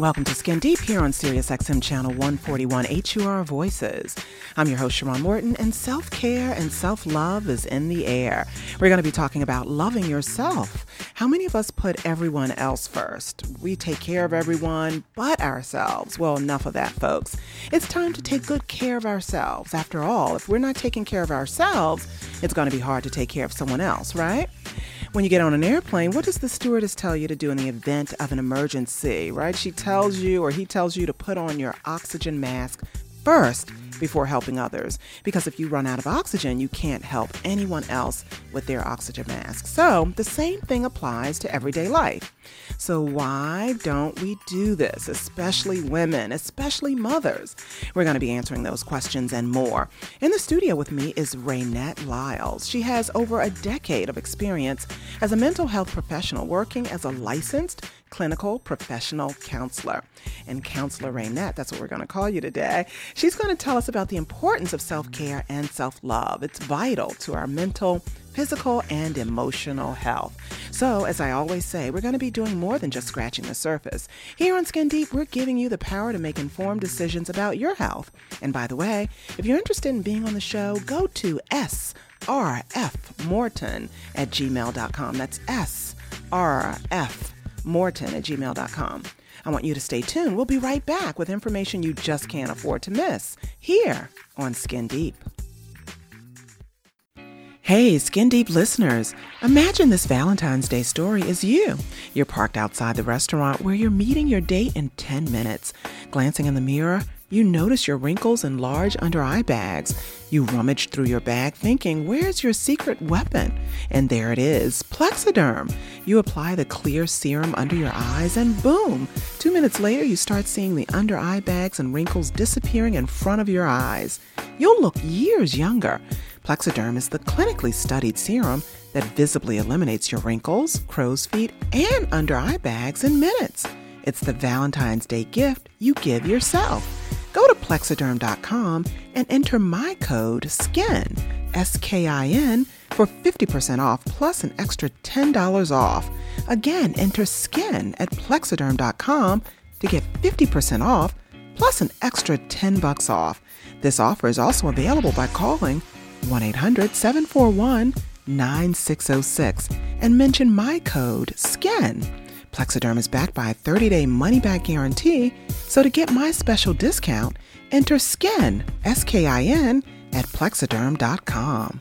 welcome to Skin Deep here on SiriusXM Channel 141 HUR Voices. I'm your host, Sharon Morton, and self care and self love is in the air. We're going to be talking about loving yourself. How many of us put everyone else first? We take care of everyone but ourselves. Well, enough of that, folks. It's time to take good care of ourselves. After all, if we're not taking care of ourselves, it's going to be hard to take care of someone else, right? When you get on an airplane, what does the stewardess tell you to do in the event of an emergency, right? She tells you or he tells you to put on your oxygen mask first before helping others. Because if you run out of oxygen, you can't help anyone else with their oxygen mask. So the same thing applies to everyday life. So why don't we do this, especially women, especially mothers? We're going to be answering those questions and more. In the studio with me is Raynette Lyles. She has over a decade of experience as a mental health professional working as a licensed clinical professional counselor. And Counselor Raynette, that's what we're going to call you today. She's going to tell us about the importance of self care and self love. It's vital to our mental, physical, and emotional health. So, as I always say, we're going to be doing more than just scratching the surface. Here on Skin Deep, we're giving you the power to make informed decisions about your health. And by the way, if you're interested in being on the show, go to srfmorton at gmail.com. That's srf morton at gmail.com. I want you to stay tuned. We'll be right back with information you just can't afford to miss here on Skin Deep. Hey, Skin Deep listeners, imagine this Valentine's Day story is you. You're parked outside the restaurant where you're meeting your date in 10 minutes. Glancing in the mirror, you notice your wrinkles and large under eye bags. You rummage through your bag thinking, where's your secret weapon? And there it is, Plexaderm. You apply the clear serum under your eyes and boom! Two minutes later, you start seeing the under eye bags and wrinkles disappearing in front of your eyes. You'll look years younger. Plexaderm is the clinically studied serum that visibly eliminates your wrinkles, crow's feet, and under eye bags in minutes. It's the Valentine's Day gift you give yourself. Go to plexaderm.com and enter my code SKIN, S K I N, for 50% off plus an extra $10 off. Again, enter SKIN at plexaderm.com to get 50% off plus an extra 10 bucks off. This offer is also available by calling 1-800-741-9606 and mention my code SKIN. Plexaderm is backed by a 30-day money-back guarantee, so to get my special discount, enter SKIN, S-K-I-N, at plexaderm.com.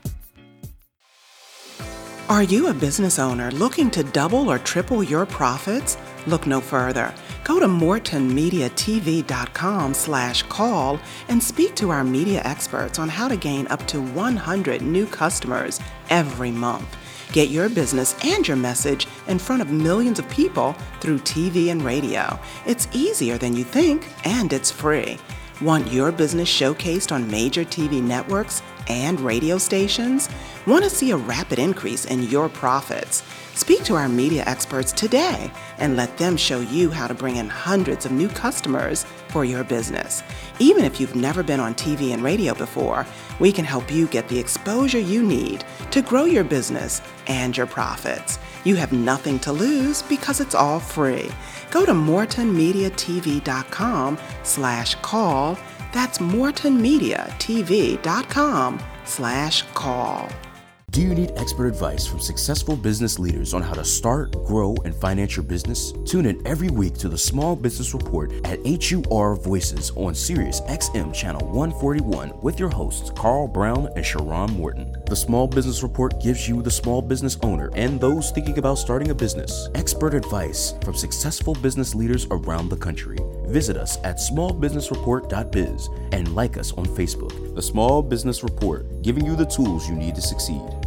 Are you a business owner looking to double or triple your profits? Look no further. Go to mortonmediatv.com slash call and speak to our media experts on how to gain up to 100 new customers every month. Get your business and your message in front of millions of people through TV and radio. It's easier than you think, and it's free. Want your business showcased on major TV networks and radio stations? Want to see a rapid increase in your profits? Speak to our media experts today and let them show you how to bring in hundreds of new customers for your business. Even if you've never been on TV and radio before, we can help you get the exposure you need to grow your business and your profits. You have nothing to lose because it's all free. Go to mortonmediatv.com slash call. That's mortonmediatv.com slash call. Do you need expert advice from successful business leaders on how to start, grow, and finance your business? Tune in every week to the Small Business Report at HUR Voices on Sirius XM Channel 141 with your hosts Carl Brown and Sharon Morton. The Small Business Report gives you, the small business owner, and those thinking about starting a business, expert advice from successful business leaders around the country. Visit us at smallbusinessreport.biz and like us on Facebook. The Small Business Report, giving you the tools you need to succeed.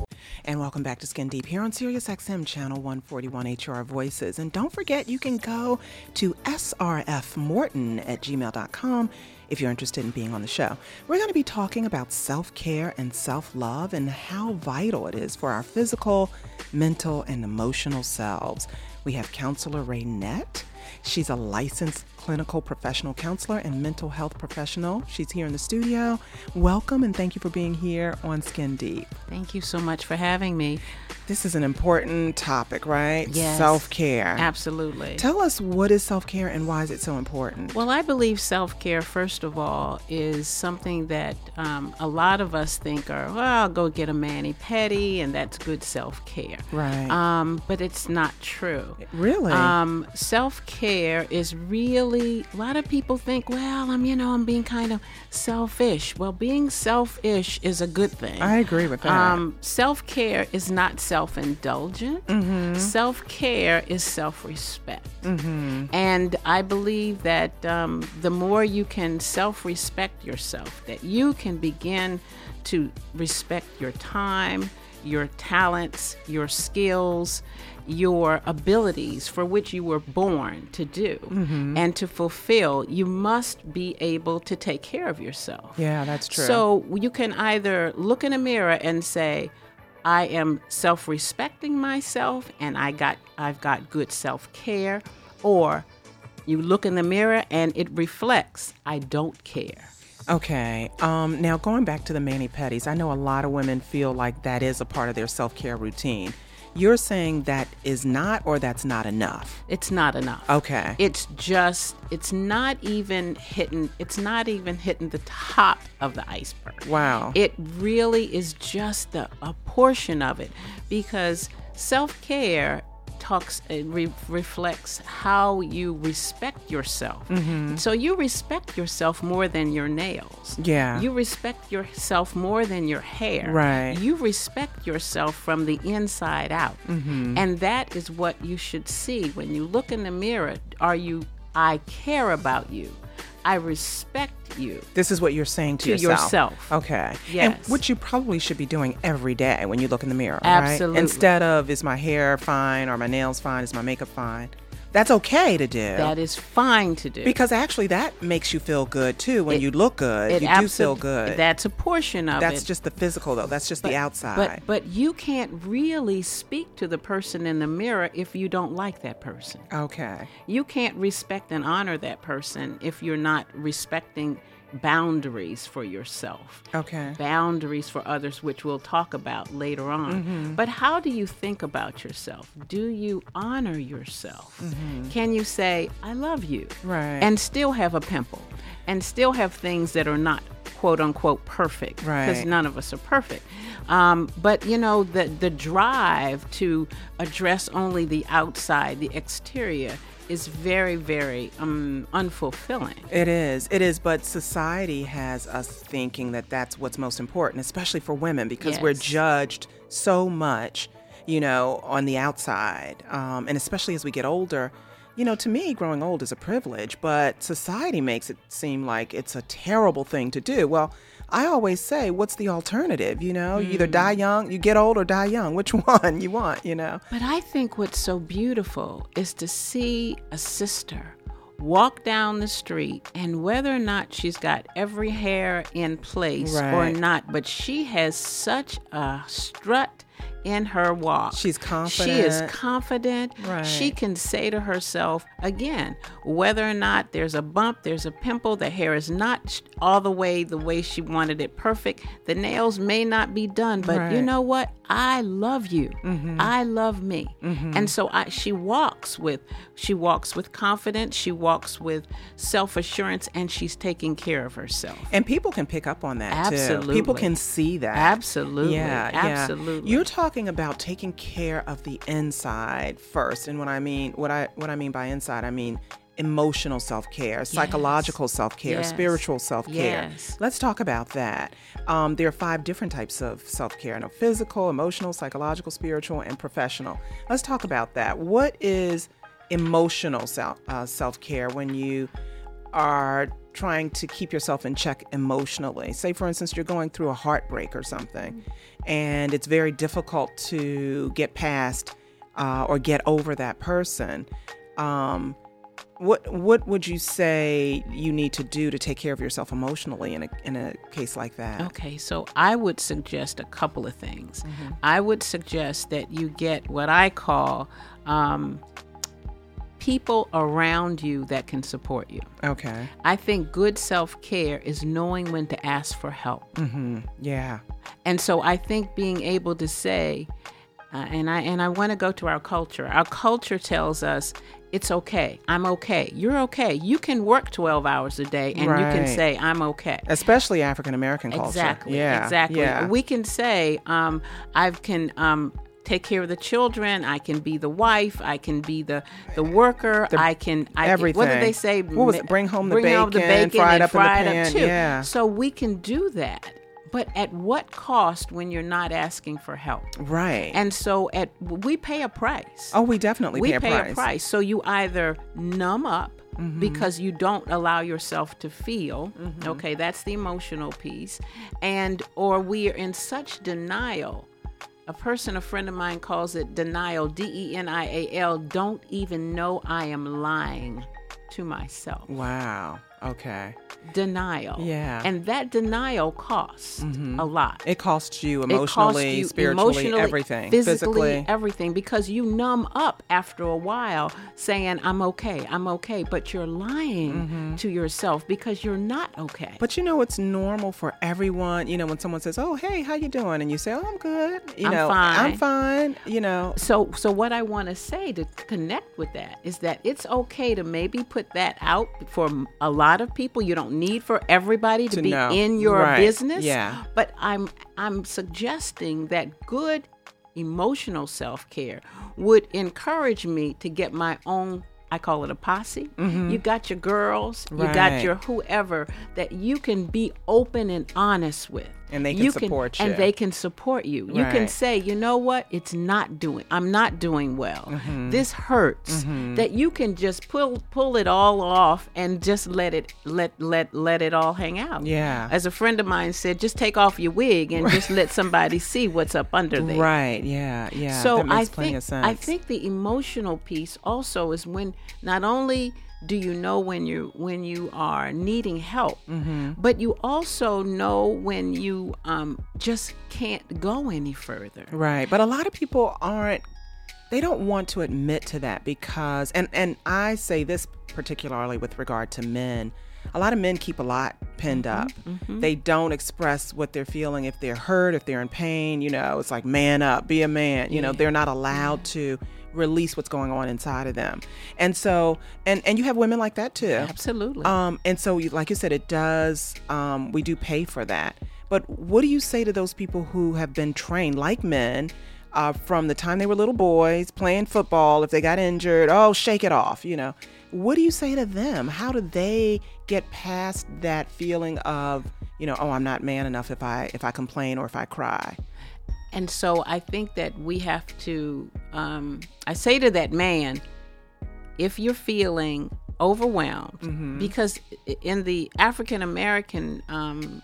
And welcome back to Skin Deep here on Sirius XM channel 141 HR Voices. And don't forget, you can go to srfmorton at gmail.com if you're interested in being on the show. We're going to be talking about self care and self love and how vital it is for our physical, mental, and emotional selves. We have counselor Raynette She's a licensed clinical professional counselor and mental health professional. She's here in the studio. Welcome and thank you for being here on Skin Deep. Thank you so much for having me. This is an important topic, right? Yes. Self care. Absolutely. Tell us what is self care and why is it so important? Well, I believe self care, first of all, is something that um, a lot of us think are, well, I'll go get a mani pedi and that's good self care. Right. Um, but it's not true. really? Um, self care is really a lot of people think, well, I'm you know I'm being kind of selfish. Well, being selfish is a good thing. I agree with that. Um, self care is not self indulgent. Mm-hmm. Self care is self respect. Mm-hmm. And I believe that um, the more you can self respect yourself, that you can begin to respect your time, your talents, your skills, your abilities for which you were born to do Mm-hmm. and to fulfill, you must be able to take care of yourself. yeah, that's true. So you can either look in a mirror and say, I am self-respecting myself and I got I've got good self-care or you look in the mirror and it reflects I don't care. Okay. Um, now, going back to the mani pedis, I know a lot of women feel like that is a part of their self care routine. You're saying that is not, or that's not enough. It's not enough. Okay. It's just it's not even hitting it's not even hitting the top of the iceberg. wow. It really is just a, a portion of it because self care talks it re- reflects how you respect yourself. Mm-hmm. So you respect yourself more than your nails. Yeah. You respect yourself more than your hair. Right. You respect yourself from the inside out. Mm-hmm. And that is what you should see when you look in the mirror. Are you I care about you. I respect you. this is what you're saying to, To yourself. Okay. Yes. And which you probably should be doing every day when you look in the mirror. Absolutely. Right? Instead of, is my hair fine? Are my nails fine? Is my makeup fine? That's okay to do. That is fine to do. because actually, that makes you feel good too. When It- you look good, you do feel good. That's a portion of That's it. just the physical, though. That's just the outside. But but you can't really speak to the person in the mirror if you don't like that person. okay. You can't respect and honor that person if you're not respecting boundaries for yourself. Okay. Boundaries for others, which we'll talk about later on. Mm-hmm. But how do you think about yourself? Do you honor yourself? Can you say, I love you? Mm-hmm. Right. And still have a pimple and still have things that are not quote unquote perfect because Right. none of us are perfect. Um, but you know, the, the drive to address only the outside, the exterior, is very, very um, unfulfilling. It is. It is. But society has us thinking that that's what's most important, especially for women, because we're judged so much, you know, on the outside. Um, and especially as we get older, you know, to me, growing old is a privilege, but society makes it seem like it's a terrible thing to do. Well, I always say, what's the alternative? You know, you either die mm. young, you get old, or die young. Which one you want, you know? But I think what's so beautiful is to see a sister walk down the street and whether or not she's got every hair in place or not, but she has such a strut in her walk. She's confident. She is confident. Right. She can say to herself, again, whether or not there's a bump, there's a pimple, the hair is not all the way the way she wanted it perfect, the nails may not be done, but you know what? I love you. Mm-hmm. I love me. And so I, she walks with she walks with confidence, she walks with self-assurance and she's taking care of herself. And people can pick up on that too. People can see that. Absolutely. Yeah, yeah. Absolutely. You're talking about taking care of the inside first, and what I mean, what I what I mean by inside, I mean emotional self-care, psychological self-care, Yes. spiritual self-care. Yes. Let's talk about that. Um, there are five different types of self-care: no, physical, emotional, psychological, spiritual, and professional. Let's talk about that. What is emotional self uh, self-care when you are trying to keep yourself in check emotionally. Say, for instance, you're going through a heartbreak or something, and it's very difficult to get past uh, or get over that person. Um, what what would you say you need to do to take care of yourself emotionally in a in a case like that? Okay, so I would suggest a couple of things. Mm-hmm. I would suggest that you get what I call um, people around you that can support you. Okay. I think good self care is knowing when to ask for help. Mm-hmm. Yeah. And so I think being able to say, uh, and I and I want to go to our culture. Our culture tells us it's okay. I'm okay. You're okay. You can work 12 hours a day and you can say I'm okay. Especially African American culture. Exactly. Yeah. Exactly. Yeah. We can say, um, I can um, take care of the children. I can be the wife. I can be the the worker. I can. I Can, what everything. did they say? What was it? Bring home the bring home the bacon, bacon fry it up in the pan. up too. Yeah. So we can do that, but at what cost when you're not asking for help? right. And so at we pay a price oh, we definitely we pay a pay price. a price. So you either numb up Mm-hmm. because you don't allow yourself to feel. Mm-hmm. Okay, that's the emotional piece. And or we are in such denial. A person, a friend of mine calls it denial, D E N I A L, don't even know I am lying to myself. Wow. Okay. Denial. Yeah. Mm-hmm. And that denial costs a lot. It costs you It costs emotionally, you spiritually, emotionally, everything. physically, Physically. everything, because you numb up after a while, saying "I'm okay, I'm okay," but you're lying to yourself because you're not okay. Mm-hmm. But you know, it's normal for everyone. You know, when someone says, "Oh, hey, how you doing?" and you say, "Oh, I'm good," you I'm know, fine. I'm fine. You know, so, so what I want to say to connect with that is that it's okay to maybe put that out for a lot of people. You don't need for everybody to, To be know. in your Right. business. Yeah. But I'm I'm suggesting that good emotional self care would encourage me to get my own. I call it a posse. You got your girls, you got Mm-hmm. Your whoever that you can be open and honest with. And they can you support you. And they can support you. You can say, you know what? It's not doing. I'm not doing well. Mm-hmm. This hurts. That you can just pull pull it all off and just let it let let let it all hang out. Yeah. As a friend of mine said, just take off your wig and just let somebody see what's up under there. right? Yeah, yeah. So that makes I plenty think of sense. I think the emotional piece also is when not only do you know when you when you are needing help, Mm-hmm. but you also know when you um, just can't go any further. Right. But a lot of people aren't they don't want to admit to that because and and I say this particularly with regard to men. A lot of men keep a lot pinned up. They don't express what they're feeling if they're hurt, if they're in pain, you know, it's like man up, be a man. You know, they're not allowed to release what's going on inside of them. And so and and you have women like that too. Absolutely. Um, and so, you- like you said, it does. Um, we do pay for that. But what do you say to those people who have been trained, like men, uh, from the time they were little boys playing football? If they got injured, oh, shake it off. You know, what do you say to them? How do they get past that feeling of, you know, oh, I'm not man enough if I if I complain or if I cry? And so I think that we have to, um, I say to that man, if you're feeling overwhelmed, Mm-hmm. because in the African American um,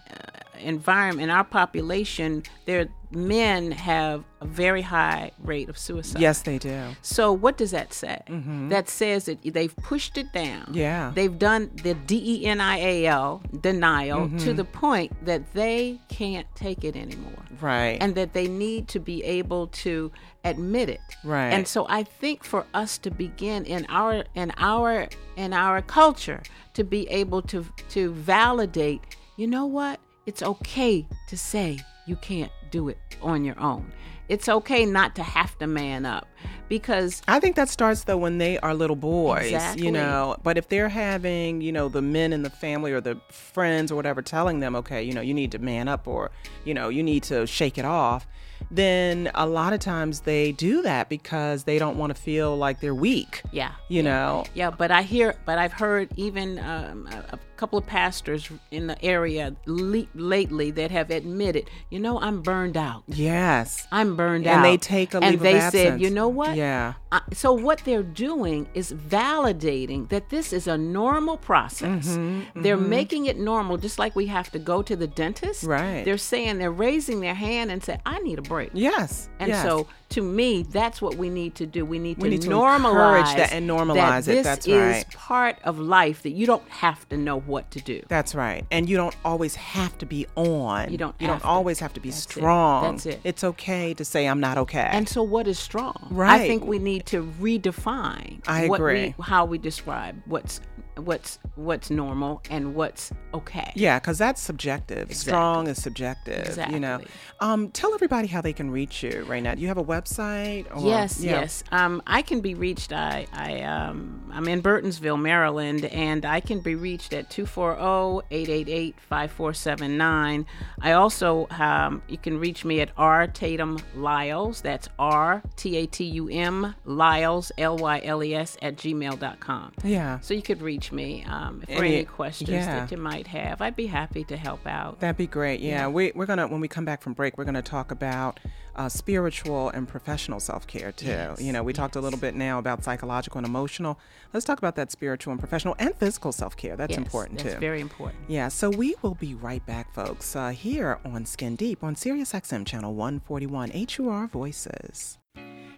environment, our population, there men have a very high rate of suicide. Yes, they do. So what does that say? That says that they've pushed it down. Mm-hmm. Yeah. They've done the D E N I A L denial Mm-hmm. to the point that they can't take it anymore Right. and that they need to be able to admit it. Right. And so I think for us to begin in our in our in our culture to be able to to validate, you know what? It's okay to say you can't do it on your own. It's okay not to have to man up because I think that starts though when they are little boys, Exactly. you know. But if they're having, you know, the men in the family or the friends or whatever telling them, okay, you know, you need to man up or, you know, you need to shake it off, then a lot of times they do that because they don't want to feel like they're weak. yeah. You know. Yeah, but I hear, but I've heard even um, a, a couple of pastors in the area le- lately that have admitted, you know, I'm burned out. Yes. I'm burned out. And they take a leave and they said, you know what? Yeah. Uh, so what they're doing is validating that this is a normal process. Mm-hmm, They're making it normal, just like we have to go to the dentist. Right. They're saying they're raising their hand and say, "I need a break." Yes. And yes. so to me, that's what we need to do. We need We to need normalize encourage that and normalize it. this That's is right. part of life that you don't have to know what to do. That's right. And you don't always have to be on. You don't You don't to. always have to be That's it. strong. That's it. It's okay to say I'm not okay. And so, what is strong? Right. I think we need to redefine. I what agree. We, how we describe what's what's what's normal and what's okay. yeah, because that's subjective. Strong is subjective. Exactly. You know. Um, tell everybody how they can reach you right now. Do you have a website? Or, Yes, yeah. yes. Um, I can be reached. I, I, um, I'm in Burtonsville, Maryland, and I can be reached at oh, 240-888-5479. I also, um, you can reach me at R Tatum Lyles. That's R T A T U M Lyles L Y L E S at gmail.com. Yeah. So you could reach me um, for Any- any questions yeah. that you might have. I'd be happy to help out. That'd be great. Yeah, We, we're gonna when we come back from break, we're gonna talk about uh, spiritual and professional self care too. You know, we talked a little bit now about psychological and emotional. Let's talk about that spiritual and professional and physical self care. That's Yes, important that's too. very important. Yeah, so we will be right back, folks, uh, here on Skin Deep on Sirius XM Channel 141 HUR Voices.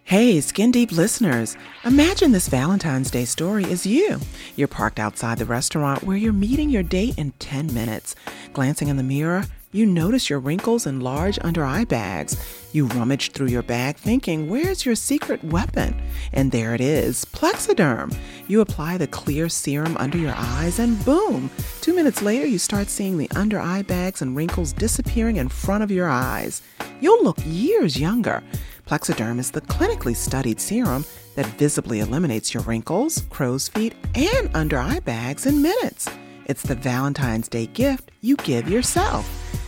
Hey, Skin Deep listeners, imagine this Valentine's Day story is you. You're parked outside the restaurant where you're meeting your date in 10 minutes. Glancing in the mirror, you notice your wrinkles and large under eye bags. You rummage through your bag thinking, where's your secret weapon? And there it is, Plexaderm. You apply the clear serum under your eyes and boom! Two minutes later, you start seeing the under eye bags and wrinkles disappearing in front of your eyes. You'll look years younger. Plexaderm is the clinically studied serum that visibly eliminates your wrinkles, crow's feet, and under eye bags in minutes. It's the Valentine's Day gift you give yourself.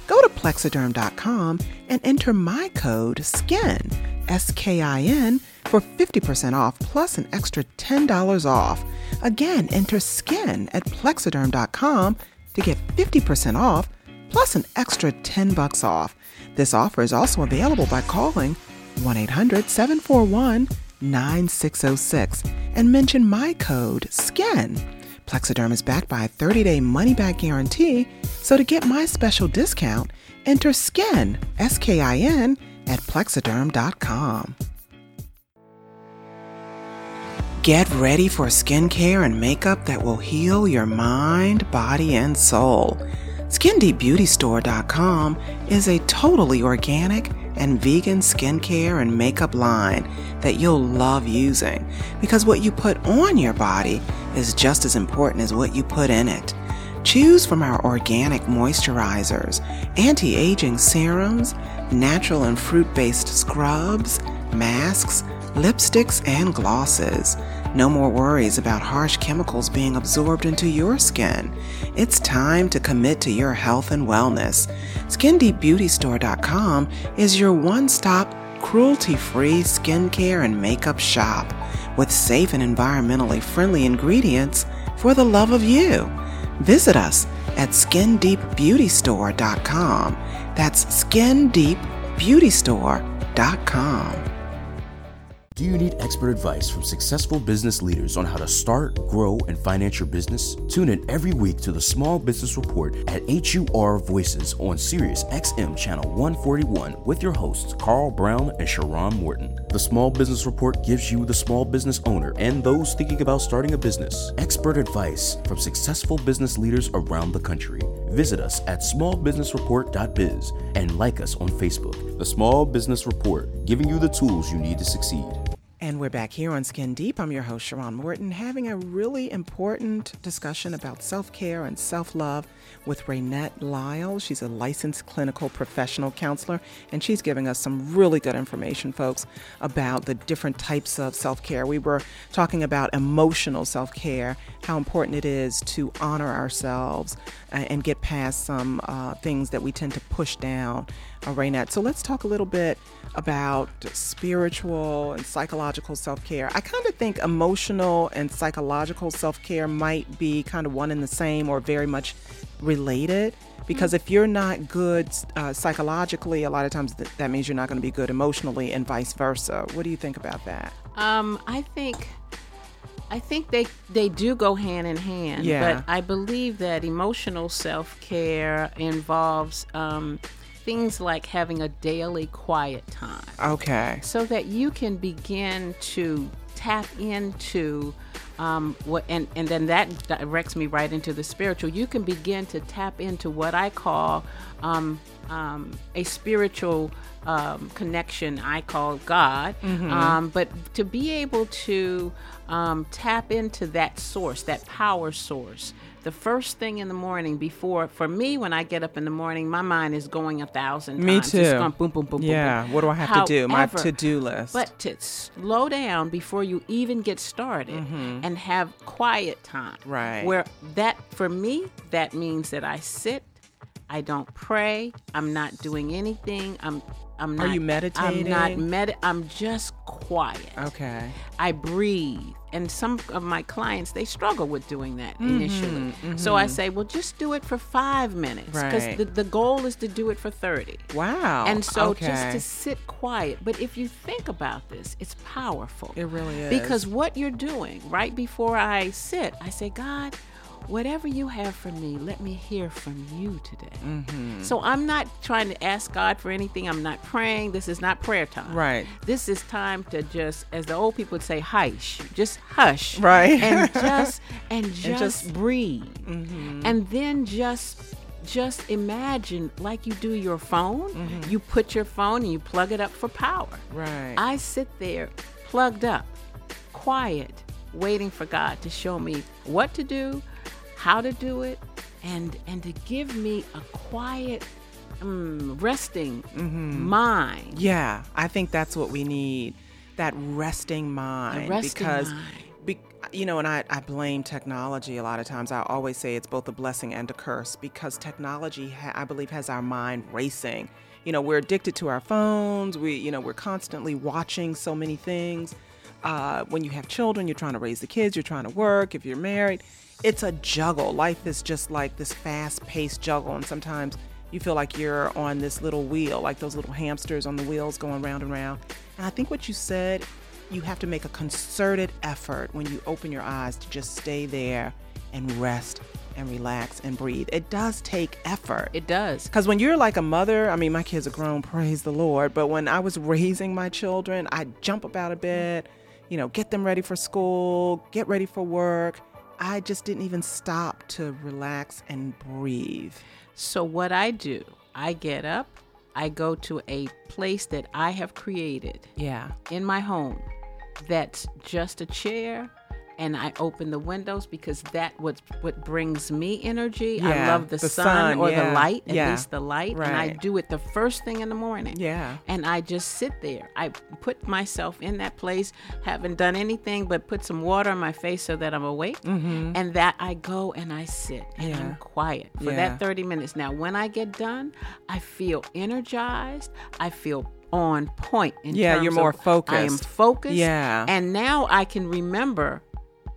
Go to plexaderm.com and enter my code SKIN, S K I N, for 50% off plus an extra $10 off. Again, enter SKIN at plexaderm.com to get 50% off plus an extra 10 bucks off. This offer is also available by calling 1 800 741 9606 and mention my code SKIN. Plexaderm is backed by a 30 day money back guarantee, so to get my special discount, enter SKIN, S K I N, at plexaderm.com. Get ready for skincare and makeup that will heal your mind, body, and soul. SkinDeepBeautyStore.com is a totally organic and vegan skincare and makeup line that you'll love using because what you put on your body is just as important as what you put in it. Choose from our organic moisturizers, anti aging serums, natural and fruit based scrubs, masks, lipsticks, and glosses. No more worries about harsh chemicals being absorbed into your skin. It's time to commit to your health and wellness. SkinDeepBeautyStore.com is your one stop, cruelty free skincare and makeup shop with safe and environmentally friendly ingredients for the love of you. Visit us at SkinDeepBeautyStore.com. That's SkinDeepBeautyStore.com. Do you need expert advice from successful business leaders on how to start, grow, and finance your business? Tune in every week to the Small Business Report at HUR Voices on Sirius XM Channel 141 with your hosts Carl Brown and Sharon Morton. The Small Business Report gives you, the small business owner, and those thinking about starting a business, expert advice from successful business leaders around the country. Visit us at smallbusinessreport.biz and like us on Facebook. The Small Business Report, giving you the tools you need to succeed. And we're back here on Skin Deep. I'm your host, Sharon Morton, having a really important discussion about self care and self love with Raynette Lyle. She's a licensed clinical professional counselor, and she's giving us some really good information, folks, about the different types of self care. We were talking about emotional self care, how important it is to honor ourselves uh, and get past some uh, things that we tend to push down, Raynette. So let's talk a little bit about spiritual and psychological self care. I kind of think emotional and psychological self care might be kind of one and the same or very much related. Because if you're not good uh, psychologically, a lot of times th- that means you're not going to be good emotionally, and vice versa. What do you think about that? Um, I think I think they they do go hand in hand. Yeah. But I believe that emotional self care involves um, things like having a daily quiet time. Okay. so that you can begin to tap into um, what and, and then that directs me right into the spiritual. You can begin to tap into what i call um, um, a spiritual um, connection i call god. Um, but to be able to um, tap into that source that power source the first thing in the morning before for me when i get up in the morning my mind is going a thousand Me times too. it's going boom boom boom boom, Yeah. boom. What do I have to do? My to-do list. but to slow down before you even get started and have quiet time. Mm-hmm. Right. Where that, for me, that means that I sit, I don't pray, I'm not doing anything. I'm, I'm Are not. meditating? I'm not med. I'm just quiet. okay. I breathe. And some of my clients, they struggle with doing that Mm-hmm, initially. So I say, well, just do it for five minutes. Because Right. the, the goal is to do it for 30. Wow. And so okay. just to sit quiet. But if you think about this, it's powerful. It really is. Because what you're doing right before I sit, I say, God, whatever you have for me, let me hear from you today. Mm-hmm. So I'm not trying to ask God for anything. I'm not praying. This is not prayer time. Right. This is time to just, as the old people would say, hush. Just hush. Right. And just and just, just- breathe. Mm-hmm. And then just just imagine like you do your phone. You put your phone and you plug it up for power. Mm-hmm. Right. I sit there plugged up, quiet, waiting for God to show me what to do, how to do it, and and to give me a quiet, mm, resting Mm-hmm. mind. Yeah, I think that's what we need. That resting mind. resting because mind. Be, you know, and I, I blame technology a lot of times. I always say it's both a blessing and a curse because technology, ha- I believe, has our mind racing. You know, we're addicted to our phones. We, you know, we're constantly watching so many things. Uh, when you have children, you're trying to raise the kids, you're trying to work. If you're married, it's a juggle. Life is just like this fast-paced juggle, and sometimes you feel like you're on this little wheel, like those little hamsters on the wheels going round and round. And I think what you said you have to make a concerted effort when you open your eyes to just stay there and rest and relax and breathe. It does take effort. It does. Because when you're like a mother, I mean, my kids are grown, praise the Lord. But when I was raising my children, I'd jump up out of bed, you know, get them ready for school, get ready for work. I just didn't even stop to relax and breathe. So what I do, I get up, I go to a place that I have created Yeah. in my home that's just a chair and I open the windows because that what what brings me energy. I love the, the sun, sun, or yeah, the light, at yeah, least the light, and I do it the first thing in the morning. Yeah. And I just sit there. I put myself in that place, haven't done anything but put some water on my face so that I'm awake. And that I go and I sit and Mm-hmm. Yeah. I'm quiet for Yeah. that 30 minutes. Now, when I get done, I feel energized. I feel on point. In Yeah, you're more of I am focused. focused. Yeah. And now I can remember,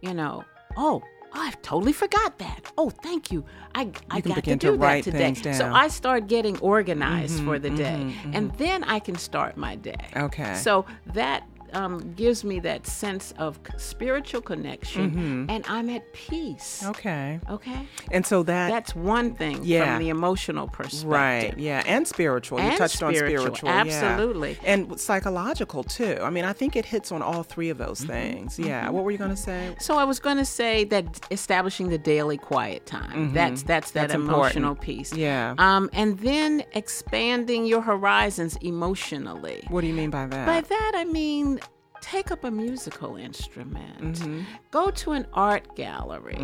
you know, oh, I've totally forgot that. Oh, thank you. I, I can got to to do write that today. So. I start getting organized Mm-hmm, for the day. And then I can start my day. Okay. So that um, gives me that sense of spiritual connection and I'm at peace. Mm-hmm. Okay. Okay? And so that That's one thing Yeah. from the emotional perspective. Right. Yeah. And spiritual. you And touched on spiritual, spiritual. yeah. absolutely. And psychological too. I mean, I think it hits on all three of those things. Yeah. What were you going to say? So I was going to say that establishing the daily quiet time. That's that's that Mm-hmm. That's important. emotional piece. Yeah. Um, and then expanding your horizons emotionally. What do you mean by that? By that I mean take up a musical instrument. Mm-hmm. Go to an art gallery.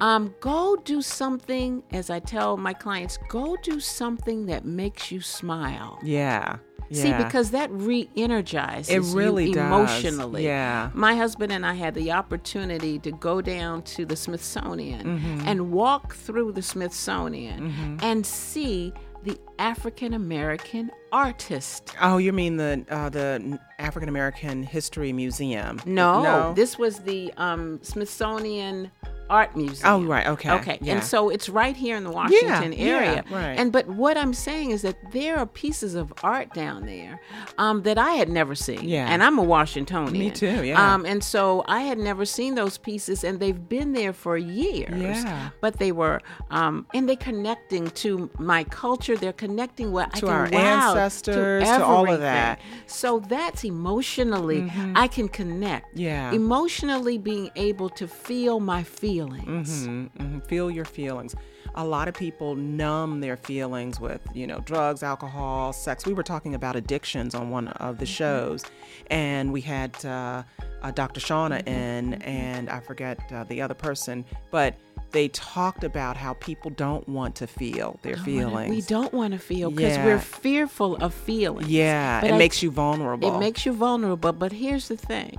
Um, go do something. As I tell my clients, go do something that makes you smile. yeah. See, because that re-energizes It really you does. emotionally. Yeah. My husband and I had the opportunity to go down to the Smithsonian Mm-hmm. and walk through the Smithsonian and see the African American artist. Oh, you mean the uh, the African American History Museum? No, No. this was the um, Smithsonian art museum. Oh, right, okay, Okay. yeah. And so it's right here in the Washington yeah, area. right. And but what I'm saying is that there are pieces of art down there um, that I had never seen. Yeah. And I'm a Washingtonian. Me too, yeah. Um, and so I had never seen those pieces, and they've been there for years. Yeah. But they were, um, and they're connecting to my culture. They're connecting what I To can our wow, ancestors, to all of that. So that's emotionally, I can connect. Mm-hmm. Yeah. Emotionally being able to feel my feelings. Mm-hmm. Feel your feelings. A lot of people numb their feelings with, you know, drugs, alcohol, sex. We were talking about addictions on one of the shows, and we had uh, uh, Dr. Shauna in, and I forget uh, the other person, but they talked about how people don't want to feel their feelings. We don't want to feel because Yeah. we're fearful of feelings. Yeah, But it I- makes you vulnerable. It makes you vulnerable. But here's the thing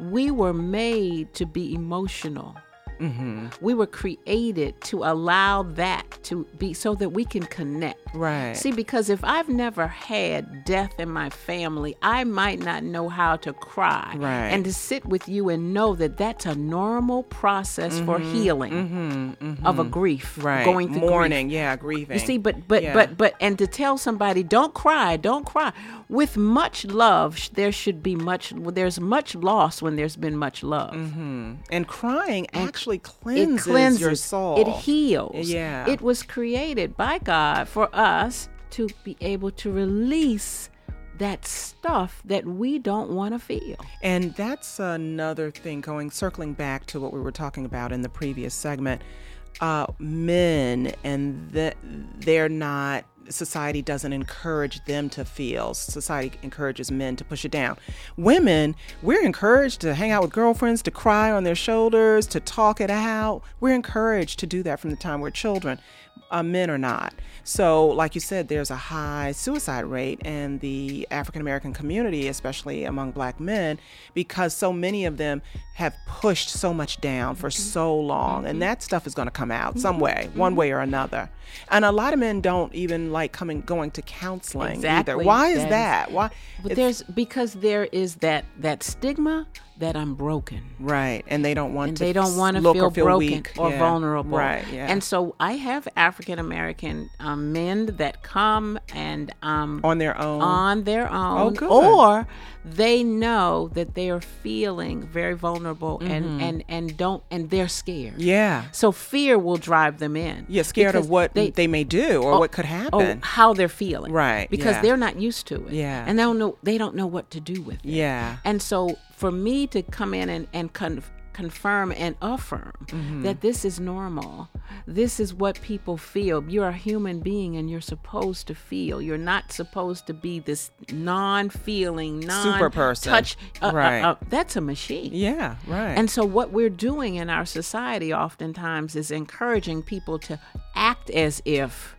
we were made to be emotional. Mm-hmm. We were created to allow that to be so that we can connect. Right. See, because if I've never had death in my family, I might not know how to cry. Right. And to sit with you and know that that's a normal process for healing of a grief. Mm-hmm. right. Going through grief. mourning, yeah, grieving. You see, but but Yeah. but but and to tell somebody, don't cry, don't cry. With much love, there should be much. There's much loss when there's been much love. and crying actually It cleanses, cleanses your soul. It heals. Yeah. It was created by God for us to be able to release that stuff that we don't want to feel. And that's another thing going circling back to what we were talking about in the previous segment. Uh, men and the, they're not society doesn't encourage them to feel. Society encourages men to push it down. Women, we're encouraged to hang out with girlfriends, to cry on their shoulders, to talk it out. We're encouraged to do that from the time we're children. Uh, men or not. So, like you said, there's a high suicide rate in the African American community, especially among black men, because so many of them have pushed so much down for mm-hmm. so long. And mm-hmm. that stuff is going to come out mm-hmm. some way, one way or another. And a lot of men don't even like coming going to counseling either. Why is That is- that? Why? But there's because there is that that stigma that I'm broken. right, and they don't want and to they don't want to look feel, feel broken weak or Yeah. vulnerable. Right. Yeah. And so I have African American um, men that come and um, on their own. on their own, Oh, or they know that they are feeling very vulnerable and Mm-hmm. and and don't and they're scared. yeah. So fear will drive them in. Yeah, scared of what they, may do or what could happen. Oh, how they're feeling. Right, Because yeah. they're not used to it. Yeah. And they don't know they don't know what to do with it. yeah. And so for me to come in and, and con- confirm and affirm Mm-hmm. that this is normal, this is what people feel. You're a human being and you're supposed to feel. You're not supposed to be this non feeling, non Super person. touch. uh, uh, Right. uh, that's a machine. Yeah, right. And so, what we're doing in our society oftentimes is encouraging people to act as if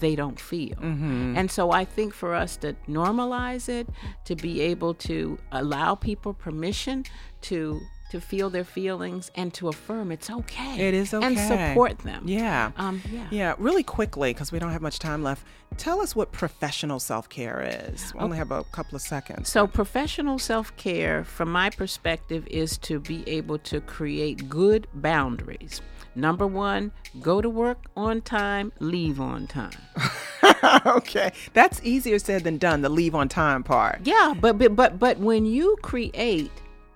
they don't feel. Mm-hmm. And so, I think for us to normalize it, to be able to allow people permission to to feel their feelings and to affirm it's okay. It is okay. And support them. Yeah. Um, yeah. Yeah, really quickly, because we don't have much time left. Tell us what professional self care is. We only have a couple of seconds. So, professional self care, from my perspective, is to be able to create good boundaries. Number one, go to work on time, leave on time. okay, that's easier said than done. The leave on time part. Yeah, but but but, but when you create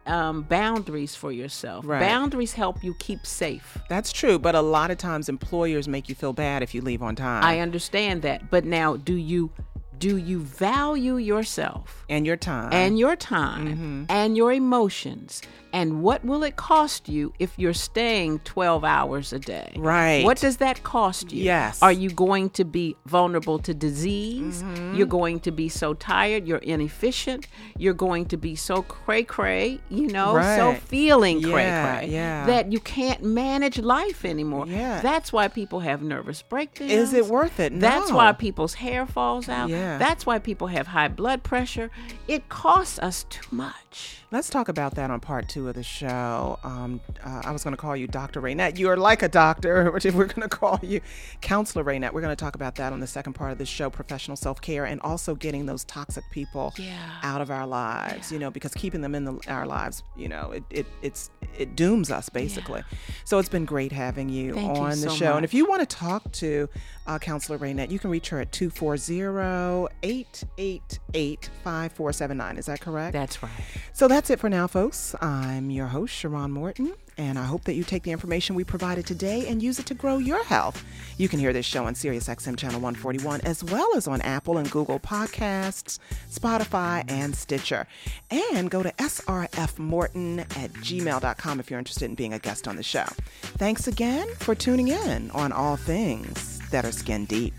um, boundaries for yourself, Right. boundaries help you keep safe. That's true, but a lot of times employers make you feel bad if you leave on time. I understand that, but now do you do you value yourself and your time. and your time Mm-hmm. and your emotions? And what will it cost you if you're staying 12 hours a day? Right. What does that cost you? Yes. Are you going to be vulnerable to disease? Mm-hmm. You're going to be so tired, you're inefficient, you're going to be so cray cray, you know, so feeling cray Yeah, cray yeah. that you can't manage life anymore. Yeah. That's why people have nervous breakdowns. Is it worth it? That's why people's hair falls out. Yeah. Yeah. That's why people have high blood pressure. It costs us too much. Let's talk about that on part two of the show. Um, uh, I was going to call you Dr. Raynette. You are like a doctor, which we're going to call you Counselor Raynette. We're going to talk about that on the second part of the show, professional self care, and also getting those toxic people Yeah. out of our lives. You know, because keeping them in the, our lives, you know, it, it it's it dooms us basically. So it's been great having you Thank you on the so show. And if you want to talk to uh, Counselor Raynette, you can reach her at 240-888-5479. Is that correct? That's right. So that's it for now, folks. I'm your host, Sharon Morton, and I hope that you take the information we provided today and use it to grow your health. You can hear this show on SiriusXM Channel 141, as well as on Apple and Google Podcasts, Spotify, and Stitcher. And go to srfmorton at gmail.com if you're interested in being a guest on the show. Thanks again for tuning in on All Things That Are Skin Deep.